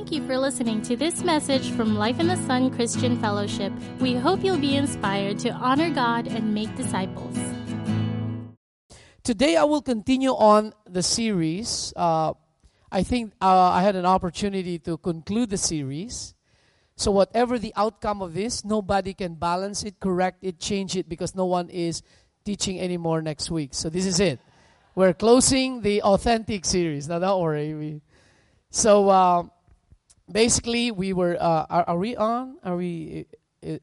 Thank you for listening to this message from Life in the Sun Christian Fellowship. We hope you'll be inspired to honor God and make disciples. Today, I will continue on the series. Uh, I think uh, I had an opportunity to conclude the series. So, whatever the outcome of this, nobody can balance it, correct it, change it because no one is teaching anymore next week. So, this is it. We're closing the authentic series. Now, don't worry. We, so, uh, basically, we were. Uh, are, are we on? Are we?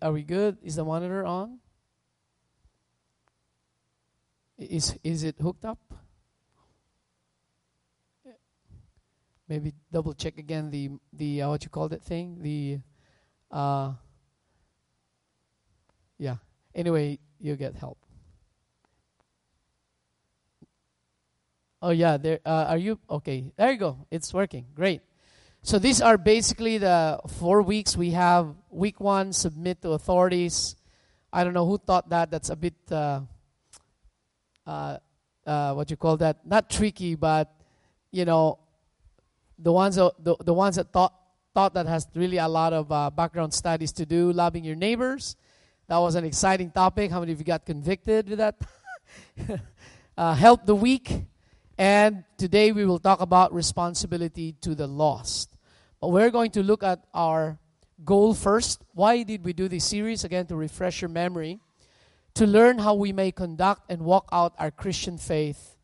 Are we good? Is the monitor on? Is is it hooked up? Maybe double check again the the uh, what you call that thing the uh yeah. Anyway, you get help. Oh yeah, there uh, are you okay. There you go. It's working. Great. So these are basically the four weeks we have. Week 1 submit to authorities. I don't know who thought that. That's a bit uh, uh, uh, what you call that? Not tricky, but you know, the ones that, the, the ones that thought thought that has really a lot of uh, background studies to do. Loving your neighbors. That was an exciting topic. How many of you got convicted with that? uh, help the weak. And today we will talk about responsibility to the lost. But we're going to look at our goal first. Why did we do this series? Again, to refresh your memory to learn how we may conduct and walk out our Christian faith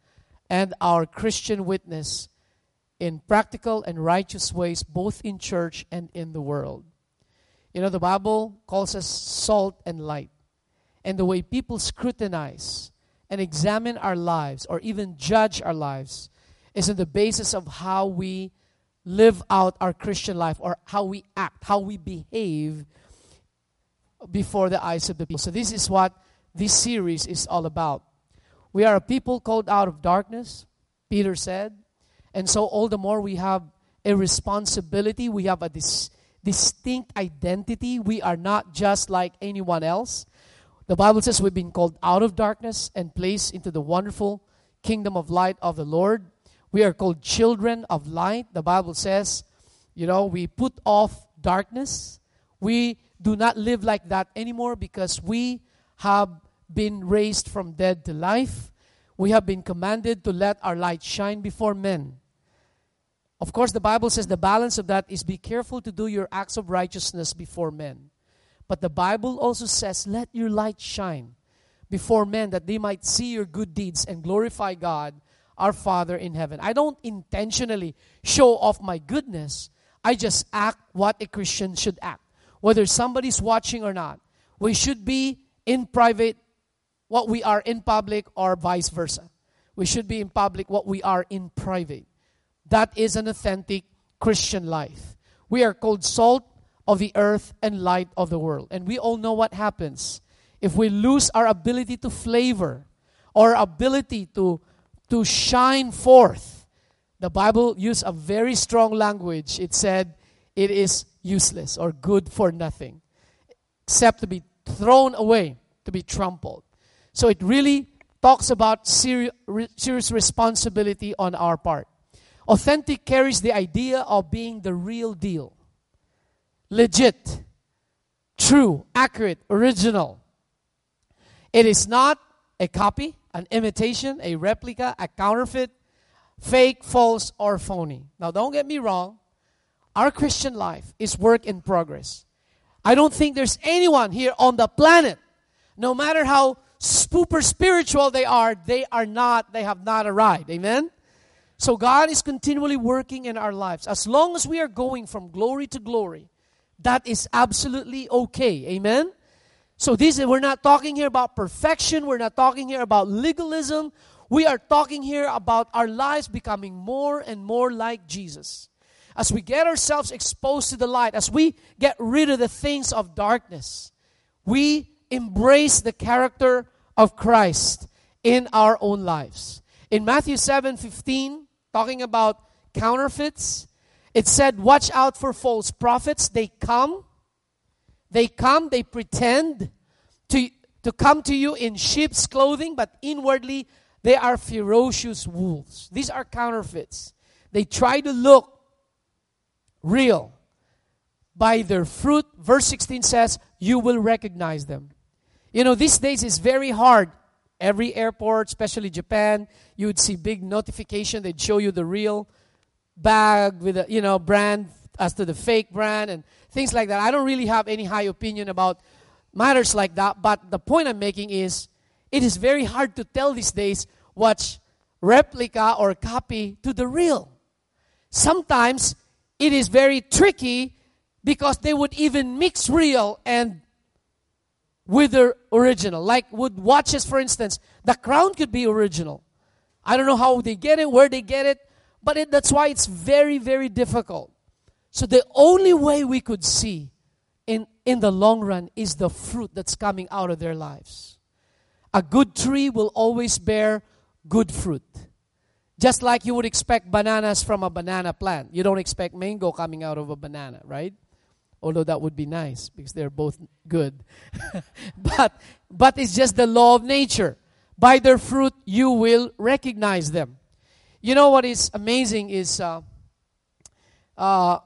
and our Christian witness in practical and righteous ways, both in church and in the world. You know, the Bible calls us salt and light. And the way people scrutinize and examine our lives or even judge our lives is on the basis of how we live out our Christian life or how we act, how we behave before the eyes of the people. So, this is what this series is all about. We are a people called out of darkness, Peter said. And so, all the more we have a responsibility, we have a dis- distinct identity. We are not just like anyone else. The Bible says we've been called out of darkness and placed into the wonderful kingdom of light of the Lord. We are called children of light. The Bible says, you know, we put off darkness. We do not live like that anymore because we have been raised from dead to life. We have been commanded to let our light shine before men. Of course, the Bible says the balance of that is be careful to do your acts of righteousness before men. But the Bible also says, let your light shine before men that they might see your good deeds and glorify God, our Father in heaven. I don't intentionally show off my goodness. I just act what a Christian should act. Whether somebody's watching or not, we should be in private what we are in public or vice versa. We should be in public what we are in private. That is an authentic Christian life. We are called salt of the earth and light of the world. And we all know what happens if we lose our ability to flavor or ability to, to shine forth. The Bible used a very strong language. It said it is useless or good for nothing except to be thrown away, to be trampled. So it really talks about serious, serious responsibility on our part. Authentic carries the idea of being the real deal, legit, true, accurate, original. It is not a copy, an imitation, a replica, a counterfeit, fake, false, or phony. Now, don't get me wrong. Our Christian life is work in progress. I don't think there's anyone here on the planet, no matter how super spiritual they are, they are not, they have not arrived. Amen? So God is continually working in our lives. As long as we are going from glory to glory, that is absolutely okay. Amen? So this we're not talking here about perfection, we're not talking here about legalism. We are talking here about our lives becoming more and more like Jesus. As we get ourselves exposed to the light, as we get rid of the things of darkness, we embrace the character of Christ in our own lives. In Matthew 7 15, talking about counterfeits, it said, Watch out for false prophets. They come, they come, they pretend to, to come to you in sheep's clothing, but inwardly they are ferocious wolves. These are counterfeits. They try to look real. By their fruit, verse 16 says, you will recognize them. You know, these days it's very hard. Every airport, especially Japan, you would see big notification. They'd show you the real bag with a, you know, brand as to the fake brand and things like that. I don't really have any high opinion about matters like that, but the point I'm making is it is very hard to tell these days what's replica or copy to the real. Sometimes it is very tricky because they would even mix real and with the original. Like with watches, for instance, the crown could be original. I don't know how they get it, where they get it, but it, that's why it's very, very difficult. So the only way we could see in, in the long run is the fruit that's coming out of their lives. A good tree will always bear good fruit. Just like you would expect bananas from a banana plant. You don't expect mango coming out of a banana, right? Although that would be nice because they're both good. but but it's just the law of nature. By their fruit you will recognize them. You know what is amazing is uh, uh,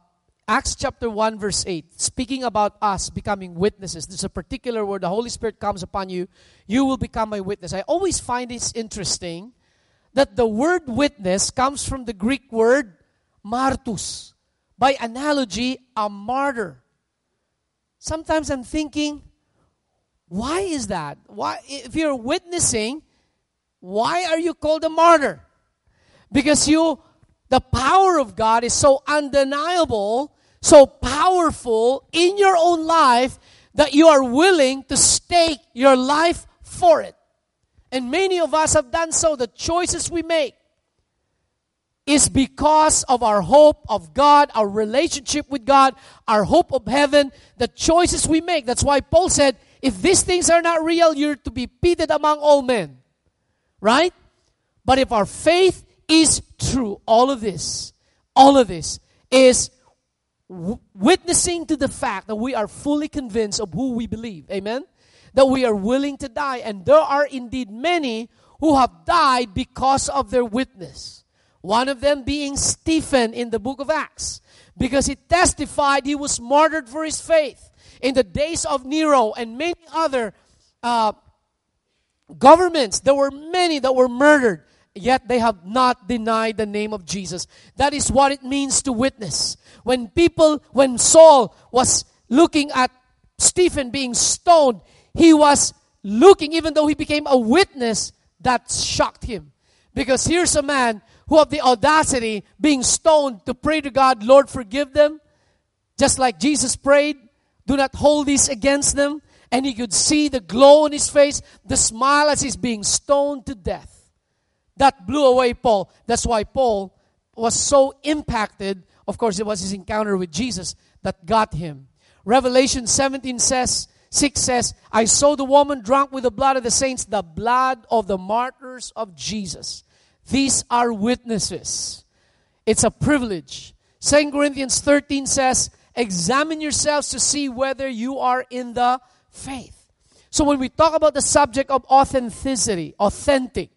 Acts chapter 1, verse 8, speaking about us becoming witnesses. There's a particular word, the Holy Spirit comes upon you, you will become a witness. I always find this interesting that the word witness comes from the Greek word martus. By analogy, a martyr. Sometimes I'm thinking, why is that? Why if you're witnessing, why are you called a martyr? Because you the power of God is so undeniable, so powerful in your own life that you are willing to stake your life for it. And many of us have done so. The choices we make is because of our hope of God, our relationship with God, our hope of heaven, the choices we make. That's why Paul said, if these things are not real, you're to be pitied among all men. Right? But if our faith is true, all of this, all of this is witnessing to the fact that we are fully convinced of who we believe. Amen? That we are willing to die. And there are indeed many who have died because of their witness. One of them being Stephen in the book of Acts, because he testified he was martyred for his faith in the days of Nero and many other uh, governments. There were many that were murdered yet they have not denied the name of Jesus. That is what it means to witness. When people, when Saul was looking at Stephen being stoned, he was looking, even though he became a witness, that shocked him. Because here's a man who had the audacity being stoned to pray to God, Lord, forgive them. Just like Jesus prayed, do not hold this against them. And he could see the glow on his face, the smile as he's being stoned to death. That blew away Paul. That's why Paul was so impacted. Of course, it was his encounter with Jesus that got him. Revelation 17 says, 6 says, I saw the woman drunk with the blood of the saints, the blood of the martyrs of Jesus. These are witnesses. It's a privilege. 2 Corinthians 13 says, Examine yourselves to see whether you are in the faith. So when we talk about the subject of authenticity, authentic,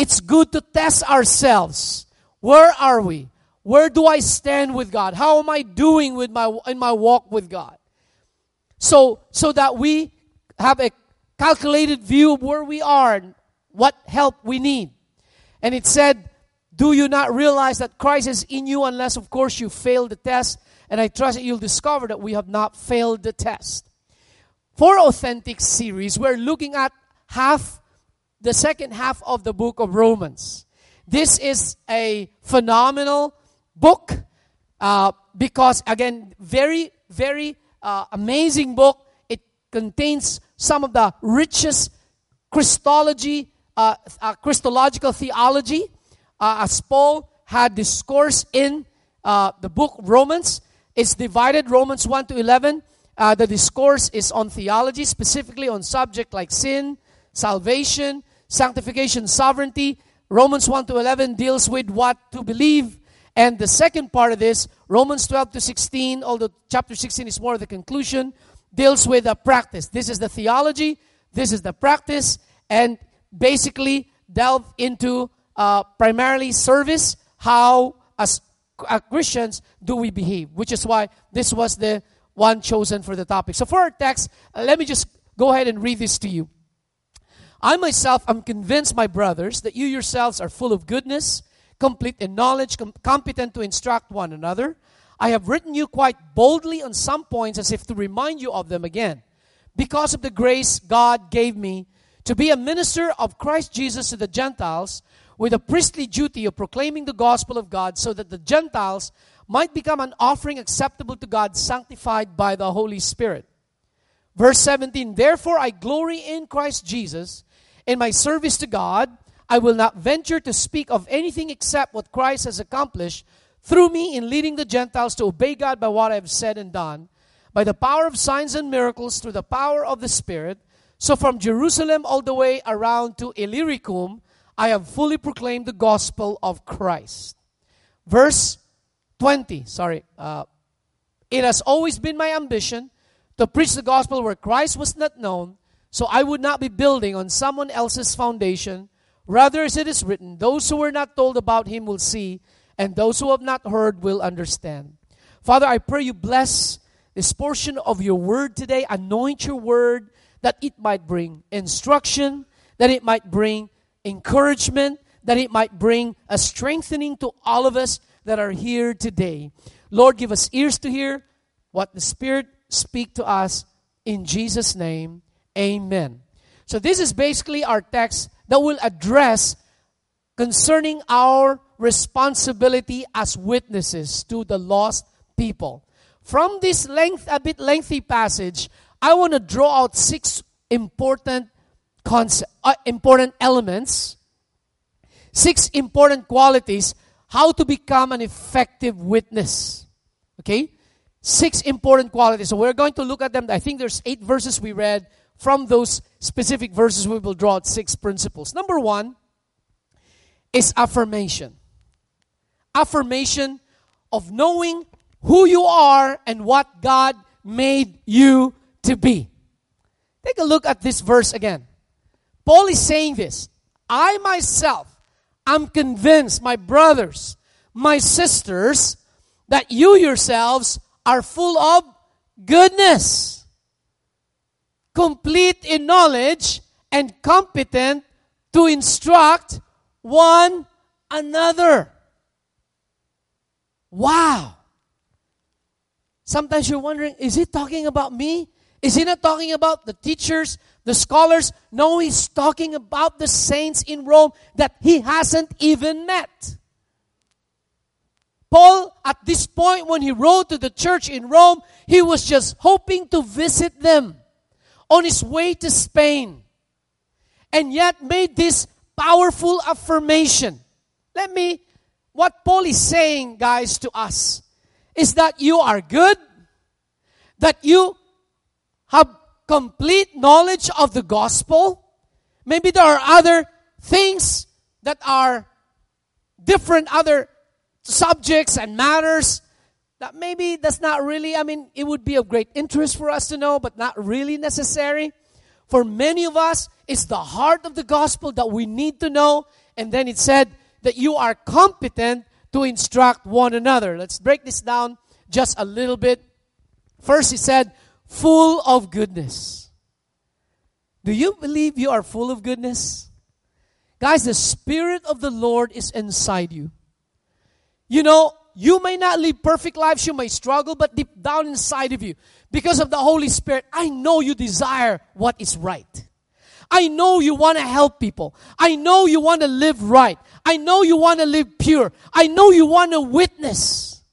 it's good to test ourselves. Where are we? Where do I stand with God? How am I doing with my in my walk with God? So so that we have a calculated view of where we are and what help we need. And it said, Do you not realize that Christ is in you unless, of course, you fail the test? And I trust that you'll discover that we have not failed the test. For Authentic series, we're looking at half the second half of the book of Romans. This is a phenomenal book uh, because, again, very, very uh, amazing book. It contains some of the richest Christology, uh, uh Christological theology. Uh, as Paul had discourse in uh, the book Romans, it's divided Romans 1 to 11. the discourse is on theology, specifically on subject like sin, salvation, sanctification, sovereignty. Romans 1 to 11 deals with what to believe. And the second part of this, Romans 12 to 16, although chapter 16 is more of the conclusion, deals with the practice. This is the theology, this is the practice, and basically delve into uh, primarily service, how, as uh, Christians do we behave? Which is why this was the one chosen for the topic. So for our text, uh, let me just go ahead and read this to you. I myself am convinced, my brothers, that you yourselves are full of goodness, complete in knowledge, com- competent to instruct one another. I have written you quite boldly on some points as if to remind you of them again. Because of the grace God gave me to be a minister of Christ Jesus to the Gentiles, with a priestly duty of proclaiming the gospel of God, so that the Gentiles might become an offering acceptable to God, sanctified by the Holy Spirit. Verse 17 Therefore I glory in Christ Jesus in my service to God. I will not venture to speak of anything except what Christ has accomplished through me in leading the Gentiles to obey God by what I have said and done, by the power of signs and miracles, through the power of the Spirit. So from Jerusalem all the way around to Illyricum, I have fully proclaimed the gospel of Christ. Verse 20, sorry. Uh, it has always been my ambition to preach the gospel where Christ was not known, so I would not be building on someone else's foundation. Rather, as it is written, those who were not told about him will see, and those who have not heard will understand. Father, I pray you bless this portion of your word today. Anoint your word that it might bring instruction, that it might bring encouragement, that it might bring a strengthening to all of us that are here today. Lord, give us ears to hear what the Spirit speak to us in Jesus' name. Amen. So this is basically our text that will address concerning our responsibility as witnesses to the lost people. From this length, a bit lengthy passage, I want to draw out six important concept, uh, important elements, six important qualities how to become an effective witness. Okay? Six important qualities. So we're going to look at them. I think there's eight verses we read. From those specific verses, we will draw out six principles. Number one is affirmation. Affirmation of knowing who you are and what God made you to be. Take a look at this verse again. Paul is saying this I myself am convinced, my brothers, my sisters, that you yourselves are full of goodness complete in knowledge and competent to instruct one another. Wow. Sometimes you're wondering, is he talking about me? Is he not talking about the teachers, the scholars? No, he's talking about the saints in Rome that he hasn't even met. Paul, at this point, when he wrote to the church in Rome, he was just hoping to visit them on his way to Spain and yet made this powerful affirmation. Let me, what Paul is saying, guys, to us is that you are good, that you have complete knowledge of the gospel. Maybe there are other things that are different, other subjects and matters that maybe that's not really, I mean, it would be of great interest for us to know, but not really necessary. For many of us, it's the heart of the gospel that we need to know. And then it said that you are competent to instruct one another. Let's break this down just a little bit. First, he said, full of goodness. Do you believe you are full of goodness? Guys, the Spirit of the Lord is inside you. You know, you may not live perfect lives, you may struggle, but deep down inside of you, because of the Holy Spirit, I know you desire what is right. I know you want to help people. I know you want to live right. I know you want to live pure. I know you want to witness.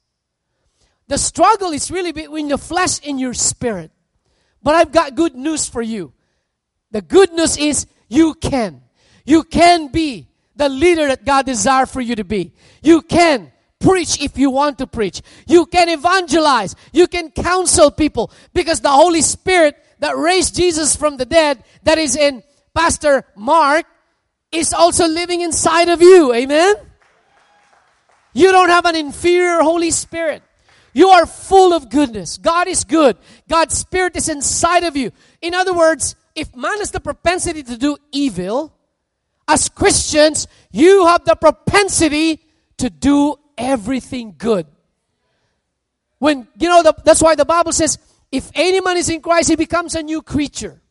The struggle is really between your flesh and your spirit. But I've got good news for you. The good news is you can. You can be the leader that God desires for you to be. You can preach if you want to preach. You can evangelize. You can counsel people because the Holy Spirit that raised Jesus from the dead, that is in Pastor Mark, is also living inside of you. Amen? You don't have an inferior Holy Spirit. You are full of goodness. God is good. God's Spirit is inside of you. In other words, if man has the propensity to do evil, as Christians, you have the propensity to do everything good. When, you know, the, that's why the Bible says, if any man is in Christ, he becomes a new creature.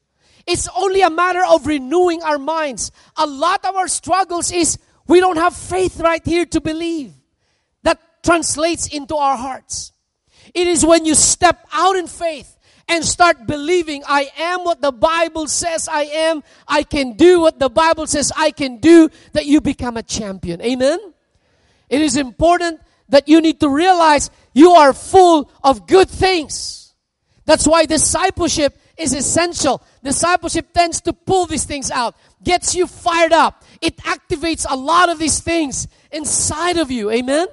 It's only a matter of renewing our minds. A lot of our struggles is we don't have faith right here to believe. That translates into our hearts. It is when you step out in faith and start believing, I am what the Bible says I am, I can do what the Bible says I can do, that you become a champion. Amen? It is important that you need to realize you are full of good things. That's why discipleship is essential. Discipleship tends to pull these things out, gets you fired up. It activates a lot of these things inside of you. Amen?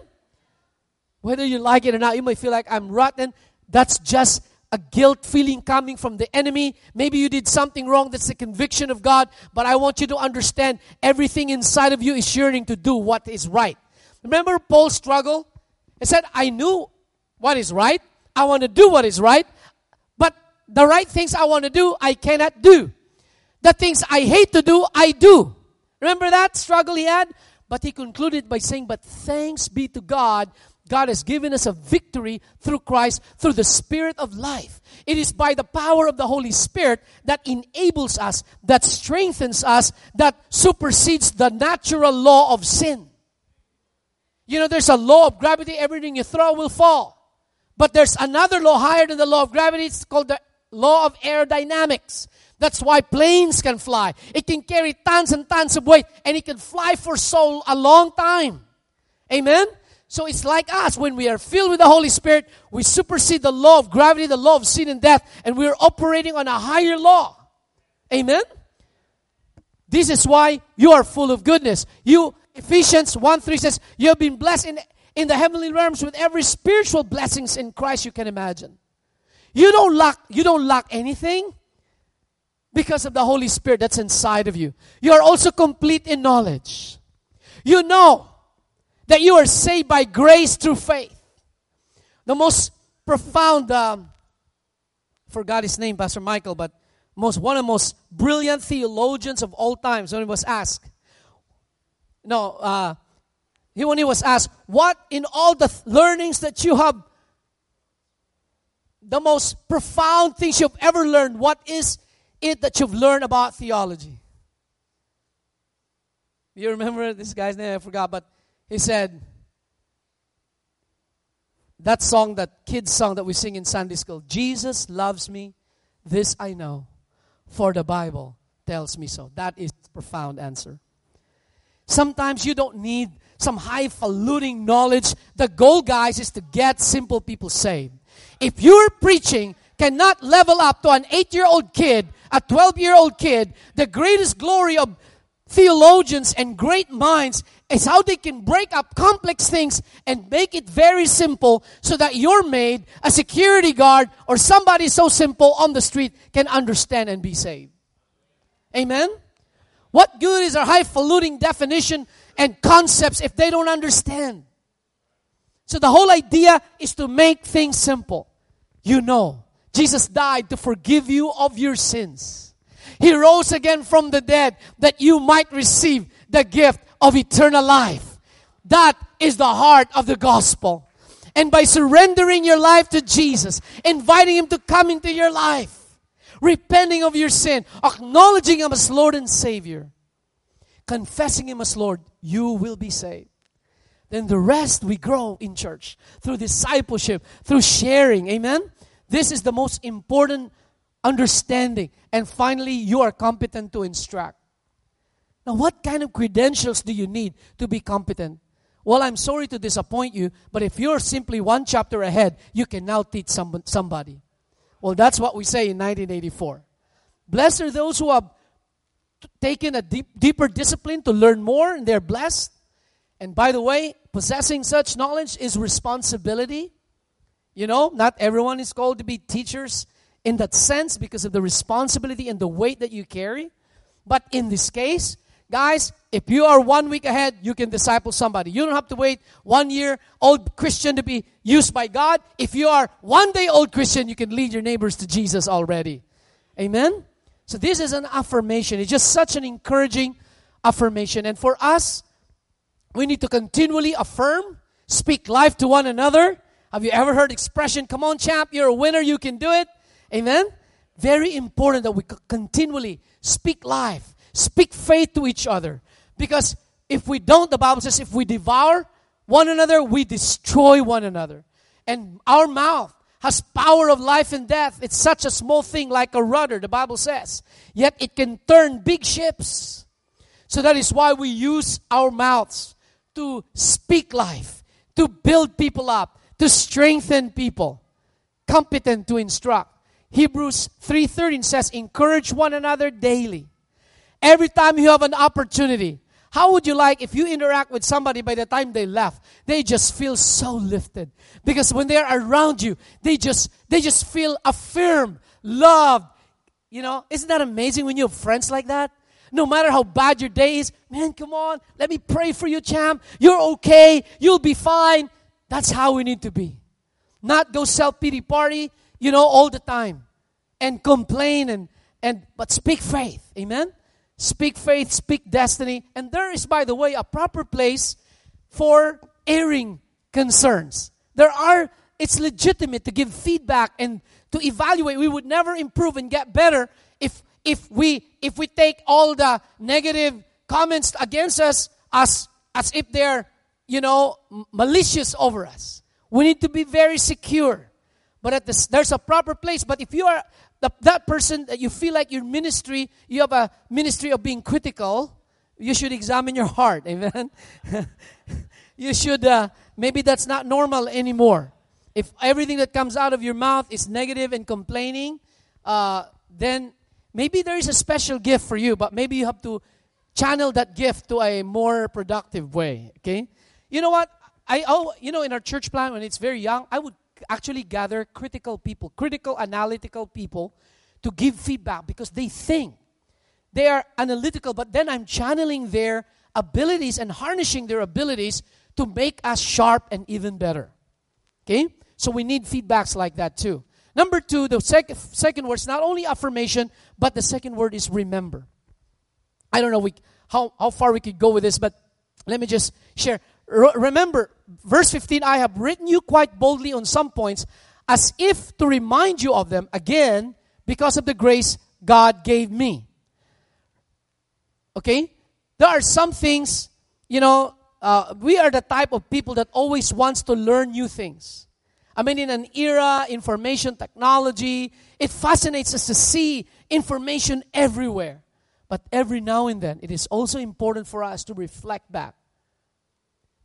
Whether you like it or not, you may feel like I'm rotten. That's just a guilt feeling coming from the enemy. Maybe you did something wrong. That's the conviction of God. But I want you to understand everything inside of you is yearning to do what is right. Remember Paul's struggle? He said, I knew what is right. I want to do what is right. But the right things I want to do, I cannot do. The things I hate to do, I do. Remember that struggle he had? But he concluded by saying, But thanks be to God God has given us a victory through Christ, through the Spirit of life. It is by the power of the Holy Spirit that enables us, that strengthens us, that supersedes the natural law of sin. You know, there's a law of gravity, everything you throw will fall. But there's another law higher than the law of gravity, it's called the law of aerodynamics. That's why planes can fly. It can carry tons and tons of weight, and it can fly for so a long time. Amen? So it's like us. When we are filled with the Holy Spirit, we supersede the law of gravity, the law of sin and death, and we're operating on a higher law. Amen? This is why you are full of goodness. You, Ephesians 1 3 says, You have been blessed in, in the heavenly realms with every spiritual blessings in Christ you can imagine. You don't lack, you don't lack anything because of the Holy Spirit that's inside of you. You are also complete in knowledge. You know that you are saved by grace through faith. The most profound, um, forgot his name, Pastor Michael, but most one of the most brilliant theologians of all times when he was asked, no, uh, he when he was asked, what in all the th- learnings that you have, the most profound things you've ever learned, what is it that you've learned about theology? You remember this guy's name? I forgot, but he said, that song, that kid's song that we sing in Sunday school, Jesus loves me, this I know, for the Bible tells me so. That is profound answer. Sometimes you don't need some highfalutin knowledge. The goal, guys, is to get simple people saved. If your preaching cannot level up to an eight year old kid, a 12 year old kid, the greatest glory of theologians and great minds is how they can break up complex things and make it very simple so that your maid, a security guard, or somebody so simple on the street can understand and be saved. Amen? What good is our highfalutin definition and concepts if they don't understand? So the whole idea is to make things simple. You know, Jesus died to forgive you of your sins. He rose again from the dead that you might receive the gift of eternal life. That is the heart of the gospel. And by surrendering your life to Jesus, inviting Him to come into your life, repenting of your sin, acknowledging Him as Lord and Savior, confessing Him as Lord, you will be saved. Then the rest we grow in church through discipleship, through sharing. Amen? This is the most important understanding. And finally, you are competent to instruct. Now, what kind of credentials do you need to be competent? Well, I'm sorry to disappoint you, but if you're simply one chapter ahead, you can now teach some, somebody. Well, that's what we say in 1984. Blessed are those who have taken a deep, deeper discipline to learn more, and they're blessed. And by the way, possessing such knowledge is responsibility. You know, not everyone is called to be teachers in that sense because of the responsibility and the weight that you carry. But in this case, Guys, if you are one week ahead, you can disciple somebody. You don't have to wait one year old Christian to be used by God. If you are one day old Christian, you can lead your neighbors to Jesus already. Amen? So this is an affirmation. It's just such an encouraging affirmation. And for us, we need to continually affirm speak life to one another. Have you ever heard expression, come on champ, you're a winner, you can do it? Amen? Very important that we continually speak life, speak faith to each other. Because if we don't, the Bible says, if we devour one another, we destroy one another. And our mouth has power of life and death. It's such a small thing like a rudder, the Bible says. Yet it can turn big ships. So that is why we use our mouths to speak life, to build people up, to strengthen people, competent to instruct. Hebrews 3:13 says encourage one another daily. Every time you have an opportunity, how would you like if you interact with somebody by the time they left, they just feel so lifted because when they're around you, they just they just feel affirmed, loved. You know, isn't that amazing when you have friends like that? No matter how bad your day is, man, come on, let me pray for you, champ. You're okay. You'll be fine. That's how we need to be. Not go self pity party, you know, all the time and complain and and but speak faith. Amen. Speak faith, speak destiny. And there is, by the way, a proper place for airing concerns. There are, it's legitimate to give feedback and to evaluate. We would never improve and get better if if we if we take all the negative comments against us as as if they're you know malicious over us. We need to be very secure. But at this, there's a proper place. But if you are the, that person that you feel like your ministry, you have a ministry of being critical, you should examine your heart. Amen. you should, uh, maybe that's not normal anymore. If everything that comes out of your mouth is negative and complaining, uh, then maybe there is a special gift for you, but maybe you have to channel that gift to a more productive way. Okay? You know what? I oh, you know, in our church plan when it's very young, I would actually gather critical people, critical, analytical people to give feedback because they think. They are analytical, but then I'm channeling their abilities and harnessing their abilities to make us sharp and even better. Okay? So we need feedbacks like that too. Number two, the sec- second word is not only affirmation, but the second word is remember. I don't know we, how, how far we could go with this, but let me just share remember, verse 15, I have written you quite boldly on some points as if to remind you of them again because of the grace God gave me. Okay? There are some things, you know, uh, we are the type of people that always wants to learn new things. I mean, in an era, information technology, it fascinates us to see information everywhere. But every now and then, it is also important for us to reflect back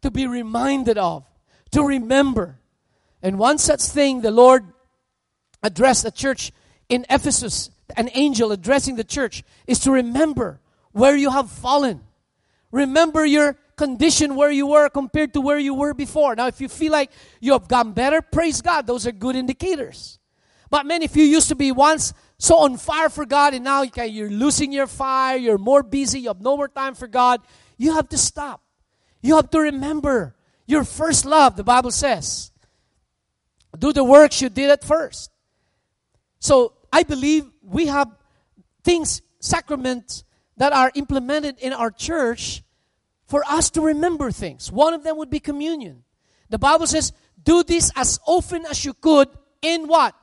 to be reminded of, to remember. And one such thing the Lord addressed the church in Ephesus, an angel addressing the church, is to remember where you have fallen. Remember your condition where you were compared to where you were before. Now, if you feel like you have gotten better, praise God. Those are good indicators. But man, if you used to be once so on fire for God and now you're losing your fire, you're more busy, you have no more time for God, you have to stop. You have to remember your first love, the Bible says. Do the works you did at first. So I believe we have things, sacraments that are implemented in our church for us to remember things. One of them would be communion. The Bible says, do this as often as you could in what?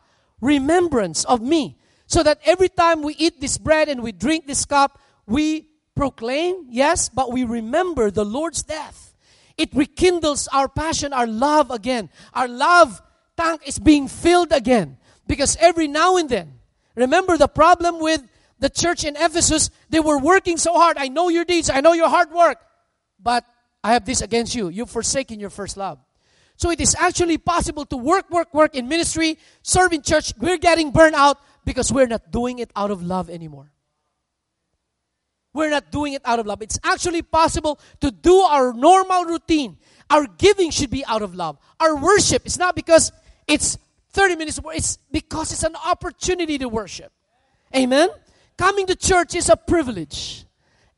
Remembrance of me. So that every time we eat this bread and we drink this cup, we proclaim, yes, but we remember the Lord's death. It rekindles our passion, our love again. Our love tank is being filled again. Because every now and then, remember the problem with the church in Ephesus, they were working so hard. I know your deeds, I know your hard work, but I have this against you. You've forsaken your first love. So it is actually possible to work, work, work in ministry, serve in church. We're getting burned out because we're not doing it out of love anymore we're not doing it out of love. It's actually possible to do our normal routine. Our giving should be out of love. Our worship is not because it's 30 minutes, it's because it's an opportunity to worship. Amen? Coming to church is a privilege.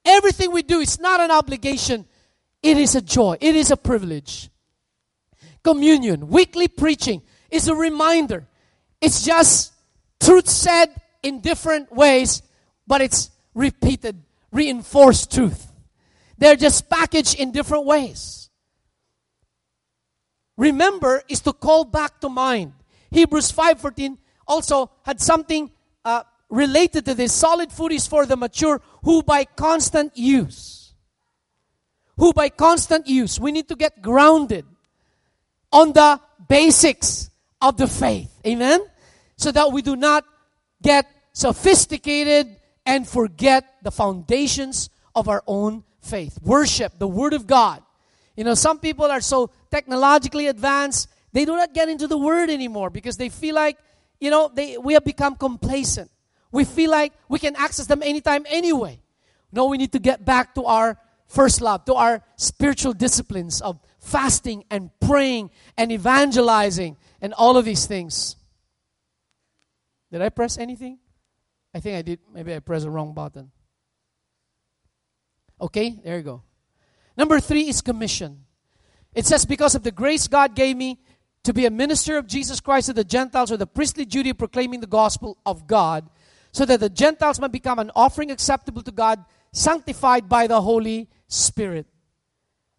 Everything we do is not an obligation, it is a joy, it is a privilege. Communion, weekly preaching is a reminder. It's just truth said in different ways, but it's repeated reinforce truth. They're just packaged in different ways. remember is to call back to mind. Hebrews 5:14 also had something uh, related to this. Solid food is for the mature who by constant use, who by constant use, we need to get grounded on the basics of the faith. Amen? So that we do not get sophisticated and forget the foundations of our own faith. Worship, the Word of God. You know, some people are so technologically advanced, they do not get into the Word anymore because they feel like, you know, they, we have become complacent. We feel like we can access them anytime, anyway. No, we need to get back to our first love, to our spiritual disciplines of fasting and praying and evangelizing and all of these things. Did I press anything? I think I did. Maybe I pressed the wrong button. Okay, there you go. Number three is commission. It says, Because of the grace God gave me to be a minister of Jesus Christ to the Gentiles, or the priestly duty proclaiming the gospel of God, so that the Gentiles might become an offering acceptable to God, sanctified by the Holy Spirit.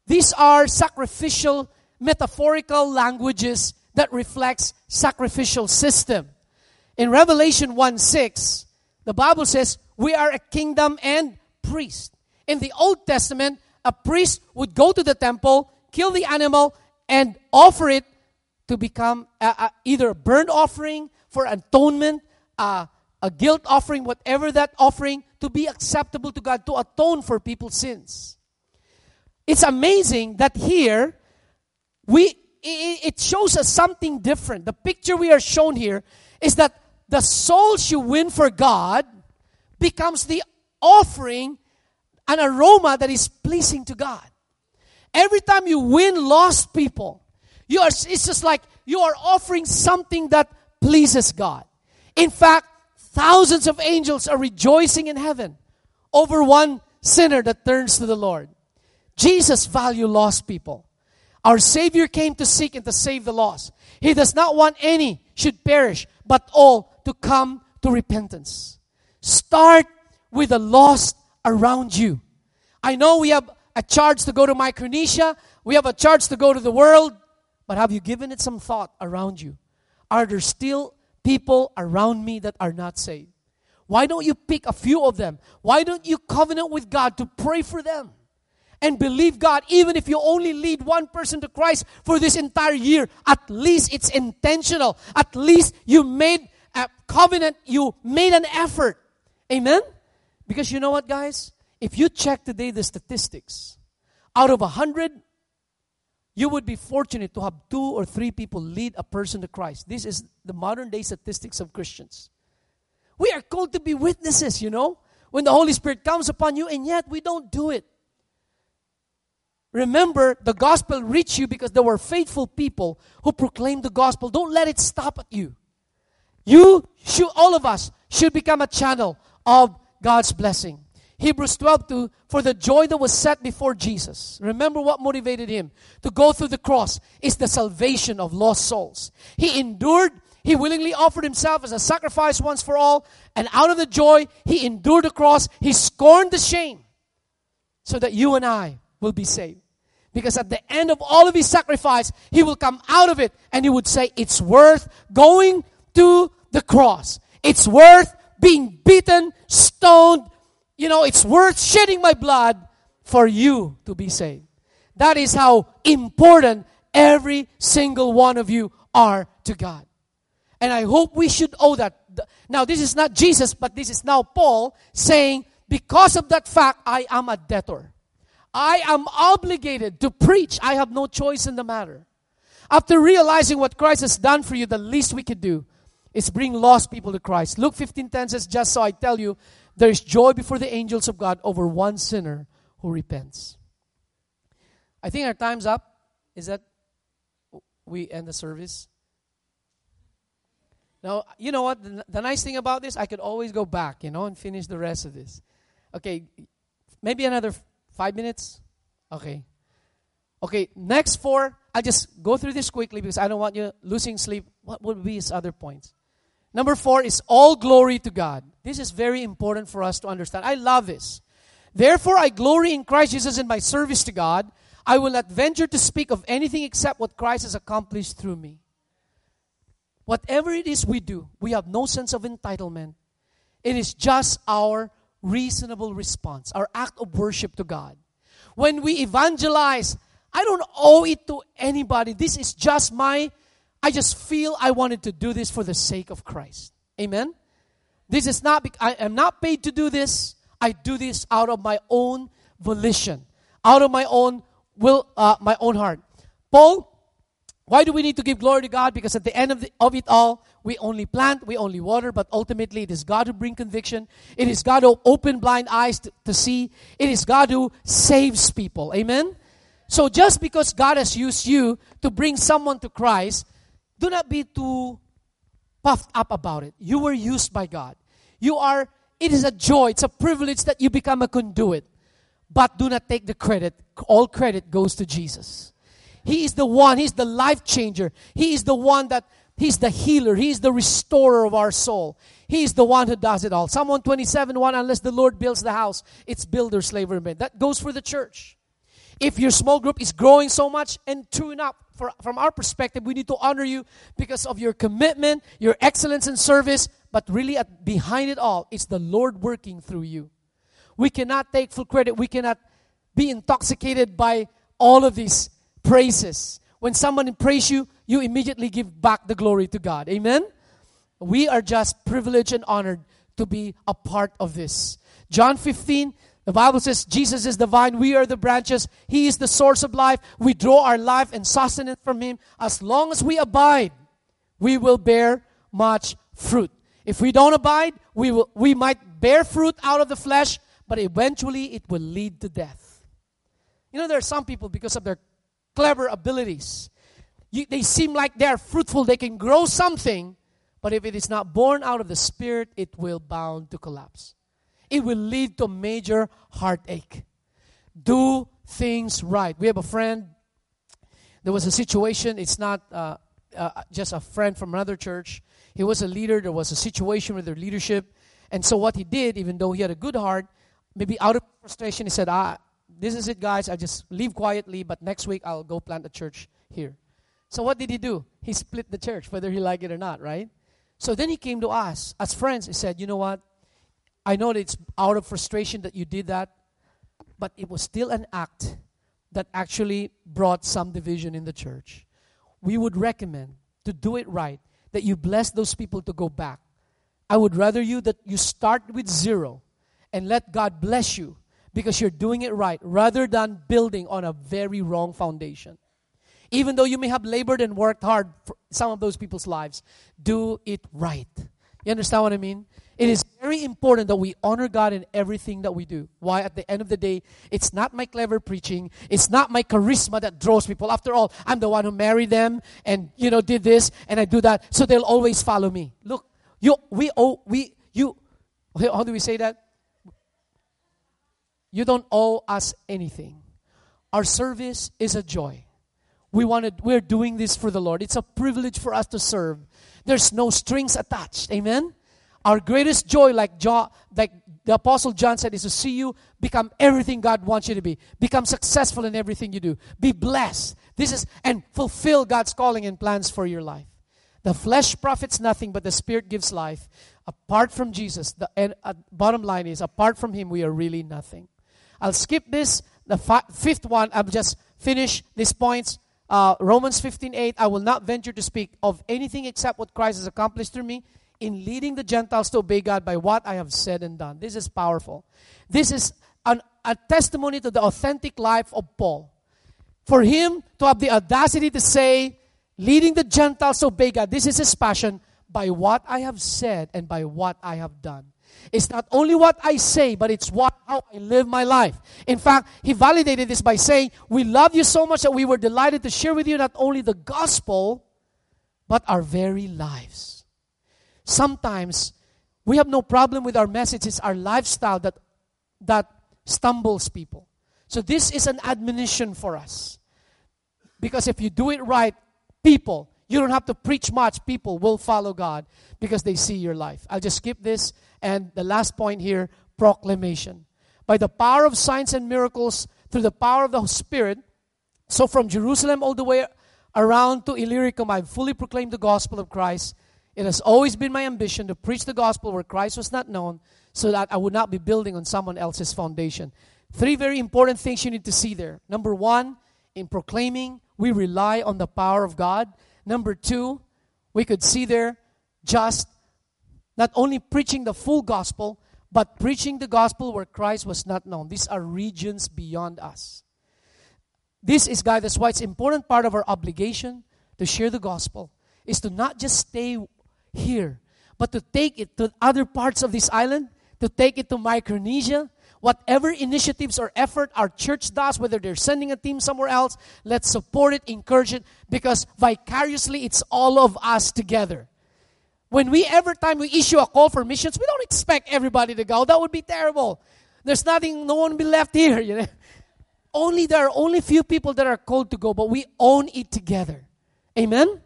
These are sacrificial, metaphorical languages that reflects sacrificial system. In Revelation 1 6, the Bible says, We are a kingdom and priest. In the Old Testament, a priest would go to the temple, kill the animal, and offer it to become a, a, either a burnt offering for atonement, a, a guilt offering, whatever that offering, to be acceptable to God, to atone for people's sins. It's amazing that here we it shows us something different. The picture we are shown here is that the souls you win for God becomes the offering, an aroma that is pleasing to God. Every time you win lost people, you are, it's just like you are offering something that pleases God. In fact, thousands of angels are rejoicing in heaven over one sinner that turns to the Lord. Jesus valued lost people. Our Savior came to seek and to save the lost. He does not want any should perish, but all to come to repentance. Start with the lost around you. I know we have a charge to go to Micronesia, we have a charge to go to the world, but have you given it some thought around you? Are there still people around me that are not saved? Why don't you pick a few of them? Why don't you covenant with God to pray for them? and believe God, even if you only lead one person to Christ for this entire year, at least it's intentional. At least you made covenant, you made an effort. Amen? Because you know what, guys? If you check today the statistics, out of a hundred, you would be fortunate to have two or three people lead a person to Christ. This is the modern day statistics of Christians. We are called to be witnesses, you know, when the Holy Spirit comes upon you, and yet we don't do it. Remember, the gospel reached you because there were faithful people who proclaimed the gospel. Don't let it stop at you. You should, all of us, should become a channel of God's blessing. Hebrews 12 2, for the joy that was set before Jesus. Remember what motivated him to go through the cross is the salvation of lost souls. He endured, he willingly offered himself as a sacrifice once for all, and out of the joy, he endured the cross, he scorned the shame, so that you and I will be saved. Because at the end of all of his sacrifice, he will come out of it and he would say, It's worth going to the cross. It's worth being beaten, stoned. You know, it's worth shedding my blood for you to be saved. That is how important every single one of you are to God. And I hope we should owe that. Now, this is not Jesus, but this is now Paul saying, Because of that fact, I am a debtor. I am obligated to preach. I have no choice in the matter. After realizing what Christ has done for you, the least we could do is bring lost people to Christ. Luke 15:10 says, "Just so I tell you, there is joy before the angels of God over one sinner who repents." I think our time's up. Is that we end the service? Now, you know what? The, the nice thing about this, I could always go back, you know, and finish the rest of this. Okay, maybe another Five minutes? Okay. Okay, next four, I'll just go through this quickly because I don't want you losing sleep. What would be his other points? Number four is all glory to God. This is very important for us to understand. I love this. Therefore, I glory in Christ Jesus in my service to God. I will not venture to speak of anything except what Christ has accomplished through me. Whatever it is we do, we have no sense of entitlement. It is just our reasonable response, our act of worship to God. When we evangelize, I don't owe it to anybody. This is just my, I just feel I wanted to do this for the sake of Christ. Amen? This is not, I am not paid to do this. I do this out of my own volition, out of my own will, uh, my own heart. Paul, why do we need to give glory to God? Because at the end of, the, of it all, we only plant, we only water, but ultimately it is God who brings conviction. It is God who open blind eyes to, to see. It is God who saves people. Amen? So just because God has used you to bring someone to Christ, do not be too puffed up about it. You were used by God. You are, it is a joy, it's a privilege that you become a conduit. But do not take the credit. All credit goes to Jesus. He is the one, He's the life changer. He is the one that, He's the healer. He's the restorer of our soul. He's the one who does it all. Psalm 127 1 Unless the Lord builds the house, its builder slavery. That goes for the church. If your small group is growing so much, and true enough, for, from our perspective, we need to honor you because of your commitment, your excellence in service, but really at, behind it all, it's the Lord working through you. We cannot take full credit. We cannot be intoxicated by all of these praises. When someone praise you, you immediately give back the glory to God. Amen? We are just privileged and honored to be a part of this. John 15, the Bible says Jesus is the vine, we are the branches. He is the source of life. We draw our life and sustenance from Him. As long as we abide, we will bear much fruit. If we don't abide, we, will, we might bear fruit out of the flesh, but eventually it will lead to death. You know, there are some people, because of their clever abilities, you, they seem like they are fruitful, they can grow something, but if it is not born out of the Spirit, it will bound to collapse it will lead to major heartache. Do things right. We have a friend. There was a situation. It's not uh, uh, just a friend from another church. He was a leader. There was a situation with their leadership. And so what he did, even though he had a good heart, maybe out of frustration, he said, ah, this is it, guys. I just leave quietly, but next week I'll go plant a church here. So what did he do? He split the church, whether he liked it or not, right? So then he came to us as friends. He said, you know what? I know that it's out of frustration that you did that, but it was still an act that actually brought some division in the church. We would recommend to do it right, that you bless those people to go back. I would rather you that you start with zero and let God bless you because you're doing it right rather than building on a very wrong foundation. Even though you may have labored and worked hard for some of those people's lives, do it right. You understand what I mean? It is very important that we honor God in everything that we do. Why? At the end of the day, it's not my clever preaching. It's not my charisma that draws people. After all, I'm the one who married them and, you know, did this and I do that. So they'll always follow me. Look, you, we owe, we, you, how do we say that? You don't owe us anything. Our service is a joy. We wanted, we're doing this for the Lord. It's a privilege for us to serve. There's no strings attached. Amen? Our greatest joy, like, John, like the Apostle John said, is to see you become everything God wants you to be. Become successful in everything you do. Be blessed. This is, and fulfill God's calling and plans for your life. The flesh profits nothing, but the Spirit gives life. Apart from Jesus, the and, uh, bottom line is, apart from Him, we are really nothing. I'll skip this. The fi- fifth one, I'll just finish these points. Uh, Romans 15 8, I will not venture to speak of anything except what Christ has accomplished through me in leading the Gentiles to obey God by what I have said and done. This is powerful. This is an, a testimony to the authentic life of Paul. For him to have the audacity to say, leading the Gentiles to obey God, this is his passion by what I have said and by what I have done. It's not only what I say, but it's what how I live my life. In fact, he validated this by saying, "We love you so much that we were delighted to share with you not only the gospel, but our very lives." sometimes we have no problem with our message. It's our lifestyle that, that stumbles people. So this is an admonition for us. Because if you do it right, people, you don't have to preach much, people will follow God because they see your life. I'll just skip this. And the last point here proclamation. By the power of signs and miracles, through the power of the Spirit, So from Jerusalem all the way around to Illyricum, I've fully proclaimed the gospel of Christ. It has always been my ambition to preach the gospel where Christ was not known so that I would not be building on someone else's foundation. Three very important things you need to see there. Number one, in proclaiming, we rely on the power of God. Number two, we could see there just not only preaching the full gospel, but preaching the gospel where Christ was not known. These are regions beyond us. This is, guys, that's why it's important part of our obligation to share the gospel is to not just stay here, but to take it to other parts of this island, to take it to Micronesia, whatever initiatives or effort our church does, whether they're sending a team somewhere else, let's support it, encourage it, because vicariously it's all of us together. When we every time we issue a call for missions, we don't expect everybody to go. That would be terrible. There's nothing, no one will be left here, you know. Only there are only few people that are called to go, but we own it together. Amen?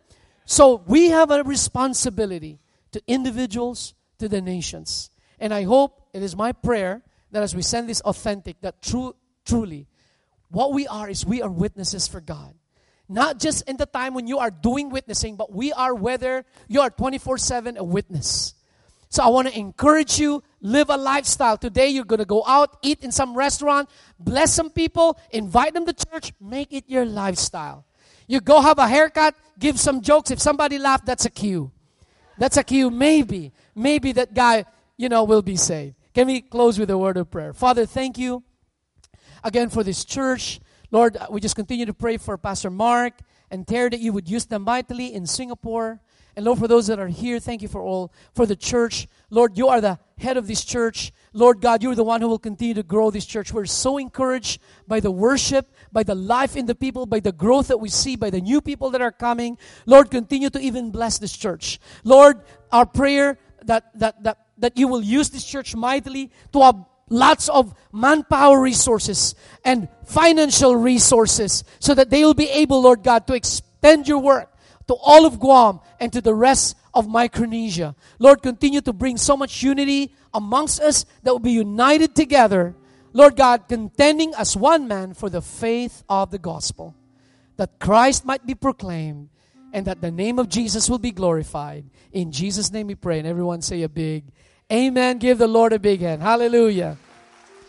So we have a responsibility to individuals, to the nations. And I hope it is my prayer that as we send this authentic, that true, truly, what we are is we are witnesses for God. Not just in the time when you are doing witnessing, but we are whether you are 24 7 a witness. So I want to encourage you, live a lifestyle. Today you're going to go out, eat in some restaurant, bless some people, invite them to church, make it your lifestyle. You go have a haircut, give some jokes. If somebody laughed, that's a cue. That's a cue. Maybe, maybe that guy, you know, will be saved. Can we close with a word of prayer? Father, thank you again for this church. Lord, we just continue to pray for Pastor Mark and Terry that you would use them mightily in Singapore. And Lord, for those that are here, thank you for all, for the church. Lord, you are the head of this church. Lord God, you're the one who will continue to grow this church. We're so encouraged by the worship, by the life in the people, by the growth that we see, by the new people that are coming. Lord, continue to even bless this church. Lord, our prayer that, that, that that you will use this church mightily to lots of manpower resources and financial resources so that they will be able, Lord God, to extend your work to all of Guam and to the rest of Micronesia. Lord, continue to bring so much unity amongst us that we'll be united together. Lord God, contending as one man for the faith of the gospel, that Christ might be proclaimed and that the name of Jesus will be glorified. In Jesus' name we pray. And everyone say a big Amen. Give the Lord a big hand. Hallelujah.